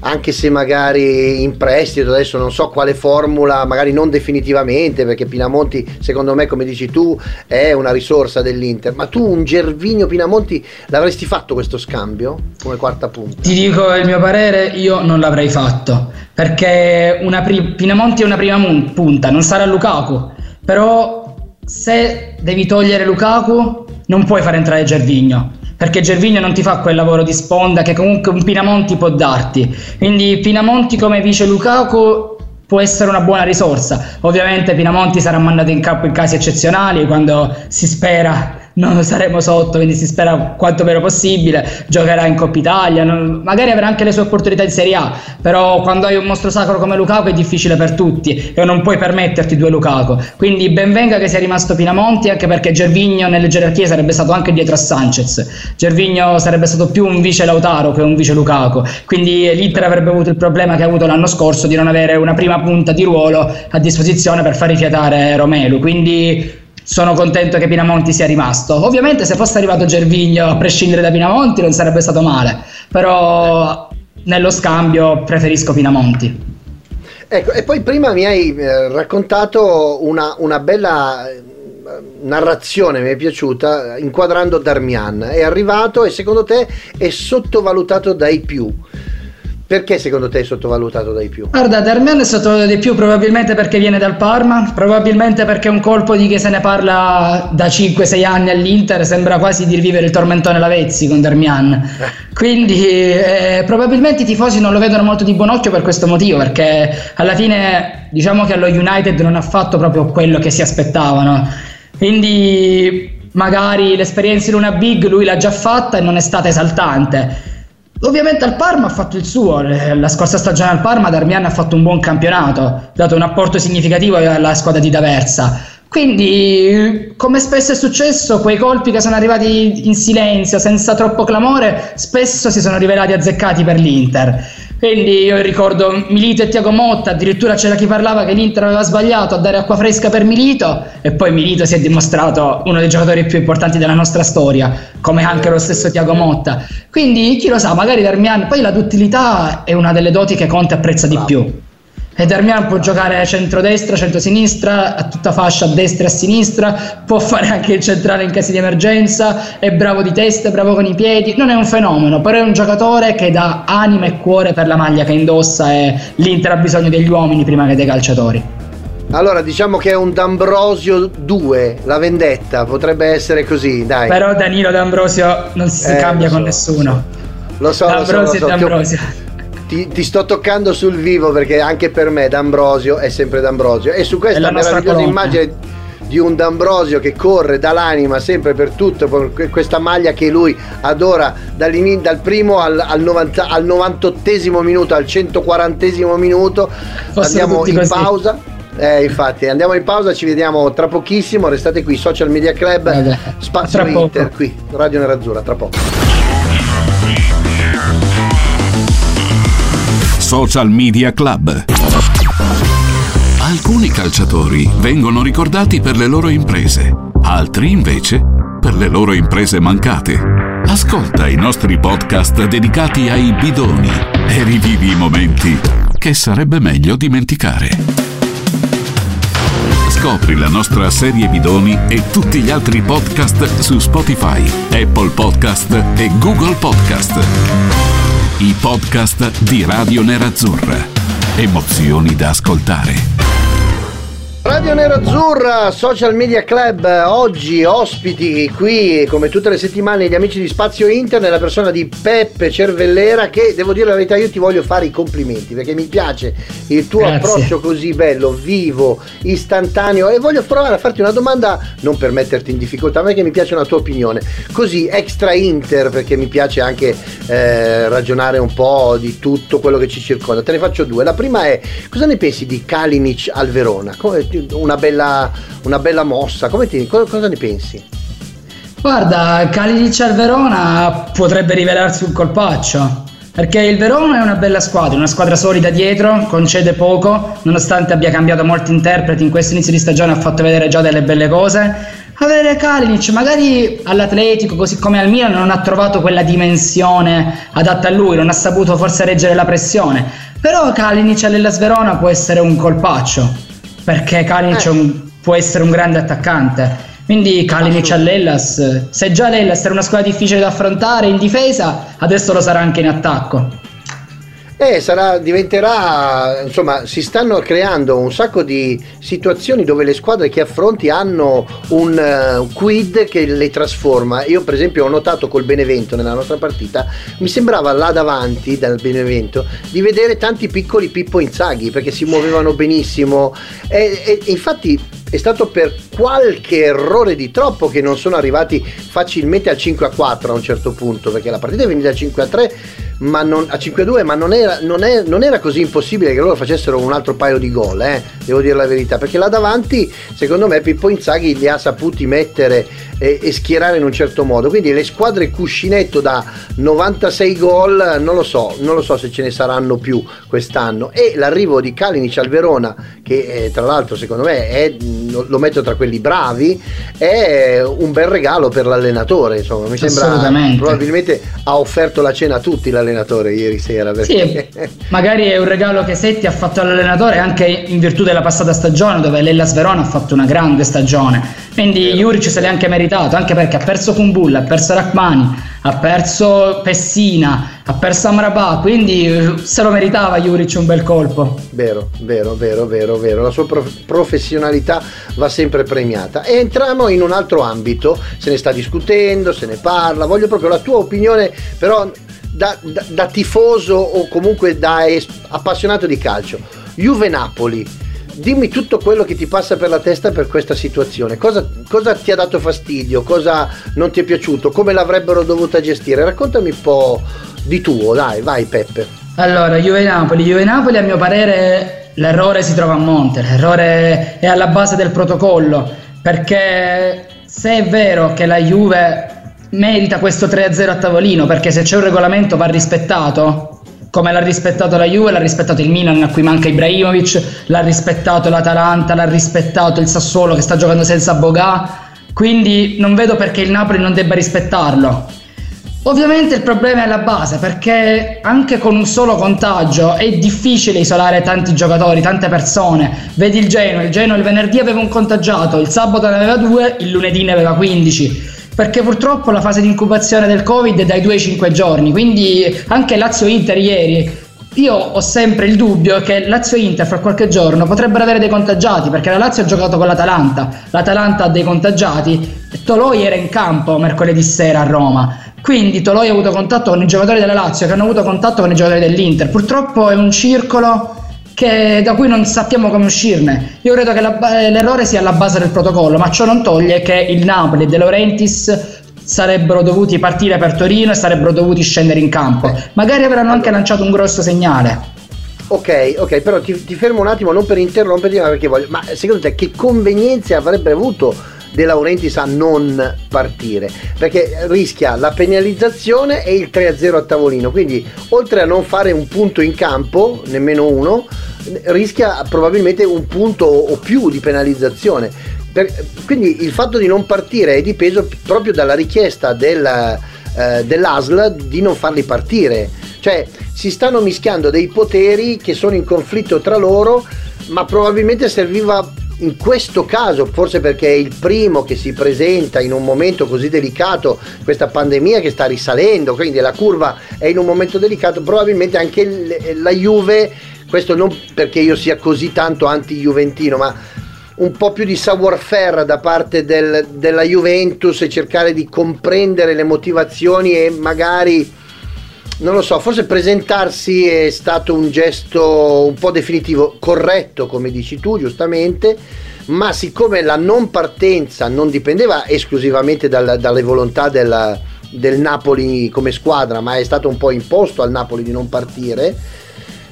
anche se magari in prestito, adesso non so quale formula, magari non definitivamente, perché Pinamonti, secondo me, come dici tu, è una risorsa dell'Inter. Ma tu un Gervigno Pinamonti l'avresti fatto questo scambio come quarta punta? Ti dico il mio parere, io non l'avrei fatto, perché pri- Pinamonti è una prima punta, non sarà Lukaku, però se devi togliere Lukaku non puoi far entrare Gervigno perché Gervigno non ti fa quel lavoro di sponda che comunque un Pinamonti può darti. Quindi Pinamonti come vice Lukaku può essere una buona risorsa. Ovviamente Pinamonti sarà mandato in campo in casi eccezionali quando si spera non saremo sotto, quindi si spera quanto meno possibile, giocherà in Coppa Italia, non, magari avrà anche le sue opportunità in Serie A, però quando hai un mostro sacro come Lukaku è difficile per tutti e non puoi permetterti due Lukaku, quindi benvenga che sia rimasto Pinamonti anche perché Gervigno nelle gerarchie sarebbe stato anche dietro a Sanchez, Gervigno sarebbe stato più un vice Lautaro che un vice Lukaku, quindi l'Inter avrebbe avuto il problema che ha avuto l'anno scorso di non avere una prima punta di ruolo a disposizione per far rifiatare Romelu, quindi sono contento che Pinamonti sia rimasto. Ovviamente se fosse arrivato Gervigno a prescindere da Pinamonti non sarebbe stato male, però nello scambio preferisco Pinamonti. Ecco, e poi prima mi hai eh, raccontato una, una bella eh, narrazione mi è piaciuta inquadrando Darmian è arrivato e secondo te è sottovalutato dai più perché secondo te è sottovalutato dai più? Guarda, Darmian è sottovalutato di più probabilmente perché viene dal Parma, probabilmente perché è un colpo di che se ne parla da 5-6 anni all'Inter, sembra quasi di rivivere il tormentone Lavezzi con Darmian. (laughs) Quindi eh, probabilmente i tifosi non lo vedono molto di buon occhio per questo motivo, perché alla fine diciamo che allo United non ha fatto proprio quello che si aspettavano. Quindi magari l'esperienza in una big lui l'ha già fatta e non è stata esaltante Ovviamente al Parma ha fatto il suo, la scorsa stagione al Parma Darmian ha fatto un buon campionato, ha dato un apporto significativo alla squadra di D'Aversa. Quindi, come spesso è successo, quei colpi che sono arrivati in silenzio, senza troppo clamore, spesso si sono rivelati azzeccati per l'Inter. Quindi io ricordo Milito e Tiago Motta, addirittura c'era chi parlava che l'Inter aveva sbagliato a dare acqua fresca per Milito e poi Milito si è dimostrato uno dei giocatori più importanti della nostra storia, come anche lo stesso Tiago Motta. Quindi chi lo sa, magari Darmian, poi la duttilità è una delle doti che Conte apprezza di più. E Darmian può giocare centro-destra, centro-sinistra, a tutta fascia a destra e a sinistra, può fare anche il centrale in casi di emergenza, è bravo di testa, è bravo con i piedi, non è un fenomeno, però è un giocatore che dà anima e cuore per la maglia che indossa e l'Inter ha bisogno degli uomini prima che dei calciatori. Allora, diciamo che è un D'Ambrosio 2, la vendetta, potrebbe essere così, dai. Però Danilo D'Ambrosio non si eh, cambia con so, nessuno. Lo so, D'Ambrosio lo so, lo so. D'Ambrosio ti, ti, sto toccando sul vivo perché anche per me D'Ambrosio è sempre D'Ambrosio. E su questa meravigliosa immagine di un D'Ambrosio che corre dall'anima sempre per tutto per questa maglia che lui adora dal primo al, al, 90, al 98 minuto al 140 minuto. Fossero andiamo in così. pausa. Eh, infatti andiamo in pausa ci vediamo tra pochissimo. Restate qui Social Media Club Spazio Inter qui Radio Nerazzurra tra poco Social Media Club. Alcuni calciatori vengono ricordati per le loro imprese, altri invece per le loro imprese mancate. Ascolta i nostri podcast dedicati ai bidoni e rivivi i momenti che sarebbe meglio dimenticare. Scopri la nostra serie bidoni e tutti gli altri podcast su Spotify, Apple Podcast e Google Podcast i podcast di Radio Nerazzurra. Emozioni da ascoltare. Radio Nerazzurra, Social Media Club, oggi ospiti qui come tutte le settimane gli amici di Spazio Internet, la persona di Peppe Cervellera che devo dire la verità io ti voglio fare i complimenti perché mi piace il tuo Grazie. approccio così bello, vivo, istantaneo e voglio provare a farti una domanda non per metterti in difficoltà ma perché mi piace una tua opinione, così extra Inter perché mi piace anche eh, ragionare un po' di tutto quello che ci circonda. Te ne faccio due. La prima è cosa ne pensi di Kalinic al Verona? Come, una bella, una bella mossa. Ti, cosa ne pensi? Guarda, Kalinic al Verona potrebbe rivelarsi un colpaccio. Perché il Verona è una bella squadra, una squadra solida dietro, concede poco, nonostante abbia cambiato molti interpreti in questo inizio di stagione ha fatto vedere già delle belle cose. Avere Kalinic magari all'Atletico, così come al Milan, non ha trovato quella dimensione adatta a lui, non ha saputo forse reggere la pressione. Però Kalinic all'Ellas Verona può essere un colpaccio, perché Kalinic eh. può essere un grande attaccante. Quindi Kalinic all'Ellas, se già l'Ellas era una squadra difficile da affrontare in difesa, adesso lo sarà anche in attacco. Eh, sarà, diventerà, insomma, si stanno creando un sacco di situazioni dove le squadre che affronti hanno un uh, quid che le trasforma. Io, per esempio, ho notato col Benevento nella nostra partita, mi sembrava là davanti dal Benevento di vedere tanti piccoli Pippo Inzaghi perché si muovevano benissimo. E, e, infatti è stato per qualche errore di troppo che non sono arrivati facilmente al 5 a 4 a un certo punto perché la partita è venuta a 5 a 3 ma non, a 5-2, ma non era, non, è, non era, così impossibile che loro facessero un altro paio di gol, eh, devo dire la verità, perché là davanti secondo me Pippo Inzaghi li ha saputi mettere e, e schierare in un certo modo, quindi le squadre cuscinetto da 96 gol non lo so, non lo so se ce ne saranno più quest'anno e l'arrivo di Kalinic al Verona, che eh, tra l'altro secondo me è, lo metto tra quelli bravi, è un bel regalo per l'allenatore, insomma, mi sembra probabilmente ha offerto la cena a tutti l'allenatore ieri sera. Perché... Sì, magari è un regalo che Setti ha fatto all'allenatore anche in virtù della passata stagione dove l'Ellas Verona ha fatto una grande stagione. Quindi Juric se l'è anche meritato, anche perché ha perso Kumbulla, ha perso Rachmani, ha perso Pessina, ha perso Amrabat, quindi se lo meritava Juric un bel colpo. Vero, vero, vero, vero, vero. La sua prof- professionalità va sempre premiata. E entriamo in un altro ambito, se ne sta discutendo, se ne parla, voglio proprio la tua opinione, però da, da, da tifoso o comunque da es- appassionato di calcio, Juve Napoli, dimmi tutto quello che ti passa per la testa per questa situazione. Cosa, cosa, ti ha dato fastidio? Cosa non ti è piaciuto? Come l'avrebbero dovuta gestire? Raccontami un po' di tuo, dai, vai Peppe. Allora, Juve Napoli, Juve Napoli a mio parere l'errore si trova a monte, l'errore è alla base del protocollo, perché se è vero che la Juve merita questo 3-0 a tavolino perché se c'è un regolamento va rispettato come l'ha rispettato la Juve, l'ha rispettato il Milan a cui manca Ibrahimovic, l'ha rispettato l'Atalanta, l'ha rispettato il Sassuolo che sta giocando senza Bogà, quindi non vedo perché il Napoli non debba rispettarlo. Ovviamente il problema è alla base perché anche con un solo contagio è difficile isolare tanti giocatori, tante persone. Vedi il Genoa, il Genoa il venerdì aveva un contagiato, il sabato ne aveva due, il lunedì ne aveva 15 perché purtroppo la fase di incubazione del Covid è dai 2 ai 5 giorni, quindi anche Lazio-Inter ieri io ho sempre il dubbio che Lazio-Inter fra qualche giorno potrebbero avere dei contagiati perché la Lazio ha giocato con l'Atalanta, l'Atalanta ha dei contagiati e Toloi era in campo mercoledì sera a Roma. Quindi Toloi ha avuto contatto con i giocatori della Lazio che hanno avuto contatto con i giocatori dell'Inter. Purtroppo è un circolo che, da cui non sappiamo come uscirne. Io credo che la, l'errore sia alla base del protocollo, ma ciò non toglie che il Napoli e De Laurentiis sarebbero dovuti partire per Torino e sarebbero dovuti scendere in campo. Magari avranno anche lanciato un grosso segnale. Ok, ok, però ti, ti fermo un attimo, non per interromperti, ma perché voglio. Ma secondo te che convenienze avrebbe avuto De Laurentiis a non partire? Perché rischia la penalizzazione e il 3-0 a tavolino. Quindi, oltre a non fare un punto in campo, nemmeno uno, rischia probabilmente un punto o più di penalizzazione. Per, quindi il fatto di non partire è dipeso proprio dalla richiesta del, eh, dell'ASL di non farli partire. Cioè si stanno mischiando dei poteri che sono in conflitto tra loro, ma probabilmente serviva in questo caso, forse perché è il primo che si presenta in un momento così delicato, questa pandemia che sta risalendo, quindi la curva è in un momento delicato, probabilmente anche la Juve questo non perché io sia così tanto anti-juventino, ma un po' più di savoir-faire da parte del, della Juventus e cercare di comprendere le motivazioni e magari, non lo so, forse presentarsi è stato un gesto un po' definitivo, corretto come dici tu giustamente, ma siccome la non partenza non dipendeva esclusivamente dal, dalle volontà della, del Napoli come squadra, ma è stato un po' imposto al Napoli di non partire,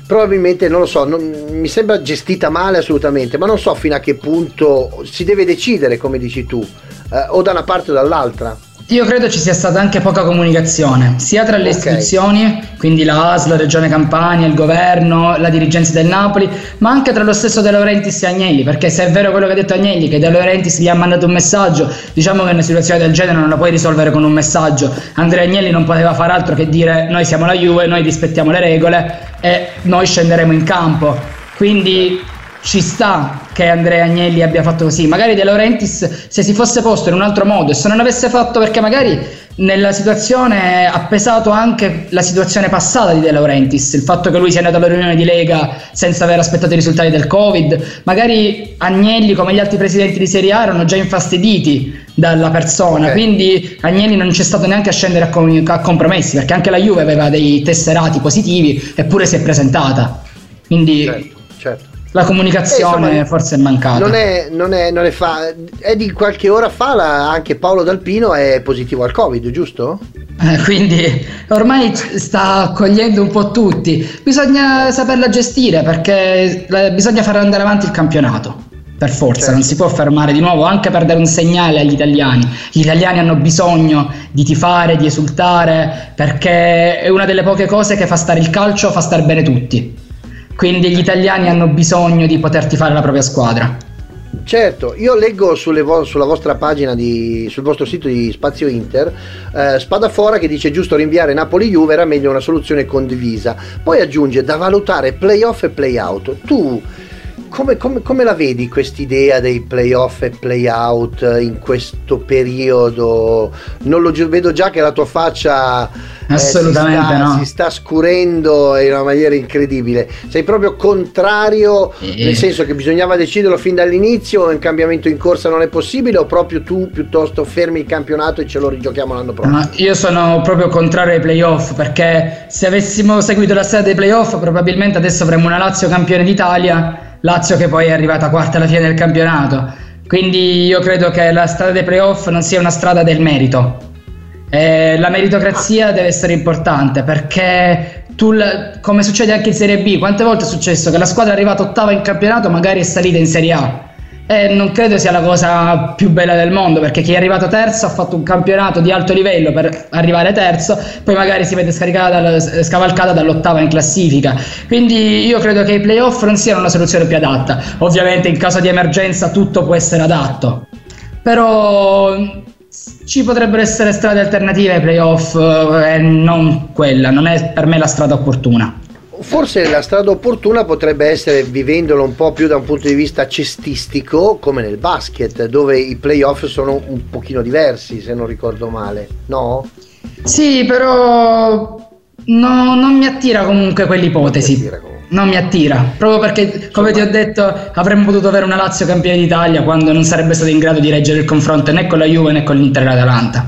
probabilmente non lo so, non, mi sembra gestita male assolutamente, ma non so fino a che punto si deve decidere, come dici tu, eh, o da una parte o dall'altra. Io credo ci sia stata anche poca comunicazione, sia tra le okay. istituzioni, quindi la ASL, la Regione Campania, il governo, la dirigenza del Napoli, ma anche tra lo stesso De Laurentiis e Agnelli, perché se è vero quello che ha detto Agnelli, che De Laurentiis gli ha mandato un messaggio, diciamo che una situazione del genere non la puoi risolvere con un messaggio. Andrea Agnelli non poteva fare altro che dire noi siamo la Juve, noi rispettiamo le regole e noi scenderemo in campo. Quindi ci sta che Andrea Agnelli abbia fatto così. Magari De Laurentiis, se si fosse posto in un altro modo e se non avesse fatto perché magari nella situazione ha pesato anche la situazione passata di De Laurentiis, il fatto che lui sia andato alla riunione di Lega senza aver aspettato i risultati del Covid. Magari Agnelli, come gli altri presidenti di Serie A, erano già infastiditi dalla persona, okay. quindi Agnelli non c'è stato neanche a scendere a, com- a compromessi, perché anche la Juve aveva dei tesserati positivi eppure si è presentata. Quindi certo, certo la comunicazione eh, insomma, forse è mancata. Non è, non è, non è, fa- è di qualche ora fa la, anche Paolo Dalpino è positivo al Covid, giusto? Eh, quindi ormai sta accogliendo un po' tutti. Bisogna saperla gestire perché bisogna far andare avanti il campionato. Per forza, certo. non si può fermare di nuovo, anche per dare un segnale agli italiani. Gli italiani hanno bisogno di tifare, di esultare, perché è una delle poche cose che fa stare il calcio, fa stare bene tutti. Quindi gli italiani hanno bisogno di poterti fare la propria squadra. Certo, io leggo vo- sulla vostra pagina, di, sul vostro sito di Spazio Inter, eh, Spadafora che dice giusto rinviare Napoli-Juve era meglio una soluzione condivisa. Poi aggiunge da valutare playoff e playout. Tu come, come, come, la vedi quest'idea dei playoff e playout in questo periodo? Non lo vedo già che la tua faccia Assolutamente eh, si, sta, no. si sta scurendo in una maniera incredibile. Sei proprio contrario, eh. nel senso che bisognava deciderlo fin dall'inizio, un cambiamento in corsa non è possibile, o proprio tu piuttosto fermi il campionato e ce lo rigiochiamo l'anno prossimo? No, io sono proprio contrario ai playoff perché se avessimo seguito la strada dei playoff, probabilmente adesso avremmo una Lazio campione d'Italia Lazio che poi è arrivata quarta alla fine del campionato. Quindi io credo che la strada dei playoff non sia una strada del merito. Eh, la meritocrazia deve essere importante perché tu, come succede anche in Serie B, quante volte è successo che la squadra è arrivata ottava in campionato magari è salita in Serie A e non credo sia la cosa più bella del mondo perché chi è arrivato terzo ha fatto un campionato di alto livello per arrivare terzo, poi magari si vede dal, scavalcata dall'ottava in classifica. Quindi io credo che i playoff non siano una soluzione più adatta. Ovviamente in caso di emergenza tutto può essere adatto, però ci potrebbero essere strade alternative ai playoff eh, e non quella, non è per me la strada opportuna. Forse la strada opportuna potrebbe essere vivendolo un po' più da un punto di vista cestistico, come nel basket, dove i playoff sono un pochino diversi, se non ricordo male, no? Sì, però no, non mi attira comunque quell'ipotesi. Non mi attira, non mi attira, proprio perché, come ti ho detto, avremmo potuto avere una Lazio campione d'Italia quando non sarebbe stato in grado di reggere il confronto né con la Juve né con l'Inter e l'Atalanta.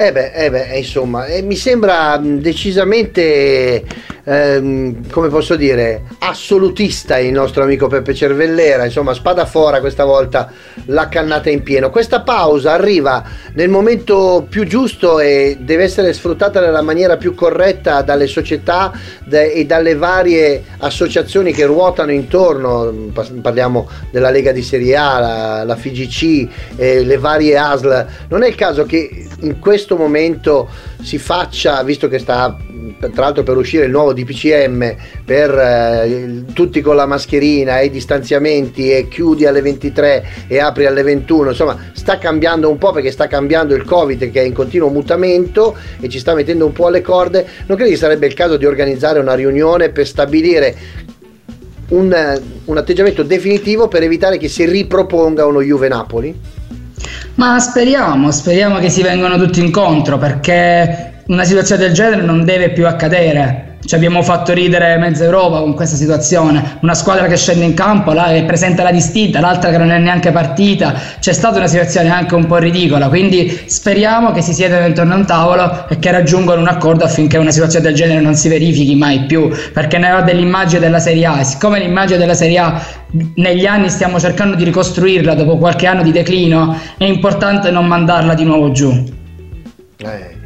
Eh beh, eh beh insomma, eh, mi sembra decisamente ehm, come posso dire, assolutista il nostro amico Peppe Cervellera, insomma spada fora questa volta la cannata in pieno. Questa pausa arriva nel momento più giusto e deve essere sfruttata nella maniera più corretta dalle società e dalle varie associazioni che ruotano intorno, parliamo della Lega di Serie A, la, la FIGC, eh, le varie ASL. Non è il caso che in questo momento si faccia, visto che sta tra l'altro per uscire il nuovo DPCM per eh, tutti con la mascherina e i distanziamenti e chiudi alle 23 e apri alle 21 insomma sta cambiando un po' perché sta cambiando il covid che è in continuo mutamento e ci sta mettendo un po' alle corde non credi che sarebbe il caso di organizzare una riunione per stabilire un, un atteggiamento definitivo per evitare che si riproponga uno Juve Napoli? Ma speriamo, speriamo che si vengano tutti incontro perché una situazione del genere non deve più accadere. Ci abbiamo fatto ridere mezza Europa con questa situazione. Una squadra che scende in campo, la, che presenta la distinta, l'altra che non è neanche partita. C'è stata una situazione anche un po' ridicola. Quindi speriamo che si siedano intorno a un tavolo e che raggiungano un accordo affinché una situazione del genere non si verifichi mai più. Perché ne va dell'immagine della Serie A. E siccome l'immagine della Serie A negli anni stiamo cercando di ricostruirla dopo qualche anno di declino, è importante non mandarla di nuovo giù. Eh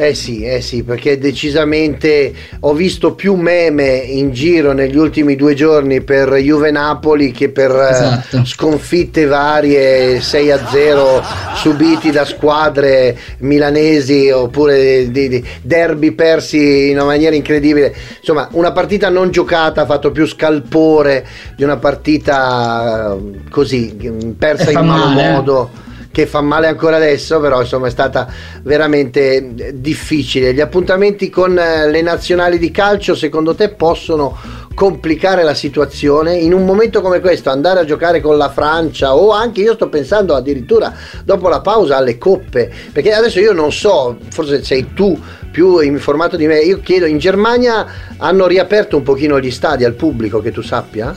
Eh sì, eh sì, perché decisamente ho visto più meme in giro negli ultimi due giorni per Juve Napoli che per eh, esatto. sconfitte varie 6 a 0 subiti da squadre milanesi oppure di, di derby persi in una maniera incredibile. Insomma, una partita non giocata ha fatto più scalpore di una partita eh, così persa in malo male. modo che fa male ancora adesso, però insomma è stata veramente difficile. Gli appuntamenti con eh, le nazionali di calcio secondo te possono complicare la situazione in un momento come questo andare a giocare con la Francia o anche io sto pensando addirittura dopo la pausa alle coppe perché adesso io non so forse sei tu più informato di me io chiedo in Germania hanno riaperto un pochino gli stadi al pubblico che tu sappia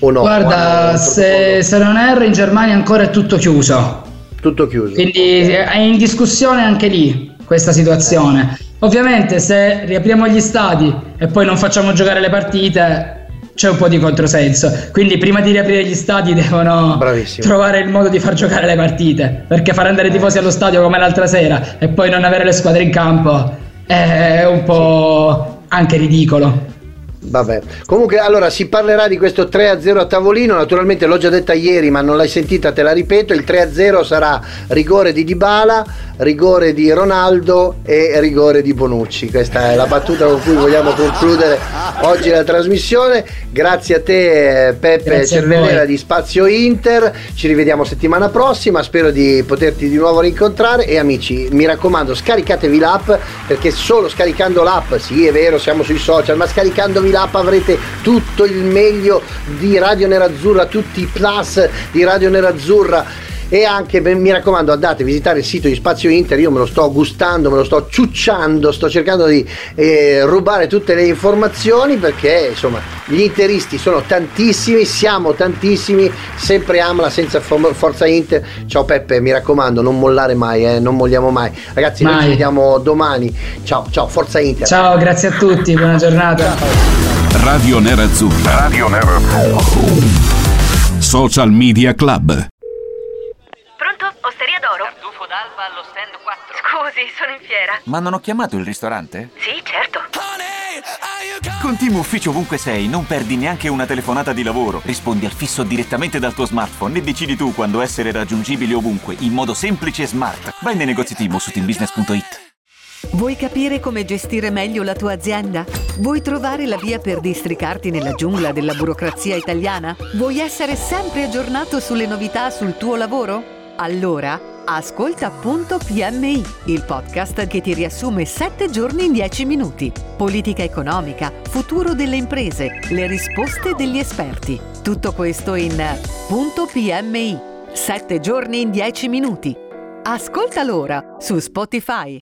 o no? Guarda, se, se, non erro in Germania ancora è tutto chiuso. Tutto chiuso. Quindi è in discussione anche lì questa situazione. Ovviamente se riapriamo gli stadi e poi non facciamo giocare le partite c'è un po' di controsenso. Quindi prima di riaprire gli stadi devono Bravissimo. trovare il modo di far giocare le partite. Perché far andare i tifosi allo stadio come l'altra sera e poi non avere le squadre in campo è un po' anche ridicolo. Vabbè, comunque allora si parlerà di questo 3-0 a tavolino, naturalmente l'ho già detta ieri ma non l'hai sentita, te la ripeto, il 3-0 sarà rigore di Dybala, rigore di Ronaldo e rigore di Bonucci. Questa è la battuta con cui vogliamo concludere oggi la trasmissione. Grazie a te Peppe Grazie Cervellera di Spazio Inter, ci rivediamo settimana prossima, spero di poterti di nuovo rincontrare. E amici mi raccomando scaricatevi l'app perché solo scaricando l'app, sì è vero siamo sui social, ma scaricandovi l'app avrete tutto il meglio di Radio Nerazzurra, tutti i plus di Radio Nerazzurra e anche mi raccomando andate a visitare il sito di Spazio Inter io me lo sto gustando me lo sto ciucciando sto cercando di eh, rubare tutte le informazioni perché insomma gli interisti sono tantissimi siamo tantissimi sempre Amla senza Forza Inter. Ciao Peppe mi raccomando non mollare mai eh, non molliamo mai. Ragazzi mai. noi ci vediamo domani. Ciao ciao Forza Inter. Ciao grazie a tutti buona giornata. Radio Nerazzurra Radio Nerazzurra Social Media Club d'alba allo stand 4. Scusi, sono in fiera. Ma non ho chiamato il ristorante? Sì, certo. Con Team Ufficio ovunque sei, non perdi neanche una telefonata di lavoro. Rispondi al fisso direttamente dal tuo smartphone e decidi tu quando essere raggiungibile ovunque, in modo semplice e smart. Vai nei negozi Team su teambusiness.it. Vuoi capire come gestire meglio la tua azienda? Vuoi trovare la via per districarti nella giungla della burocrazia italiana? Vuoi essere sempre aggiornato sulle novità sul tuo lavoro? Allora Ascolta.pmi, il podcast che ti riassume 7 giorni in 10 minuti. Politica economica, futuro delle imprese, le risposte degli esperti. Tutto questo in Punto PMI. 7 giorni in 10 minuti. Ascolta l'ora su Spotify.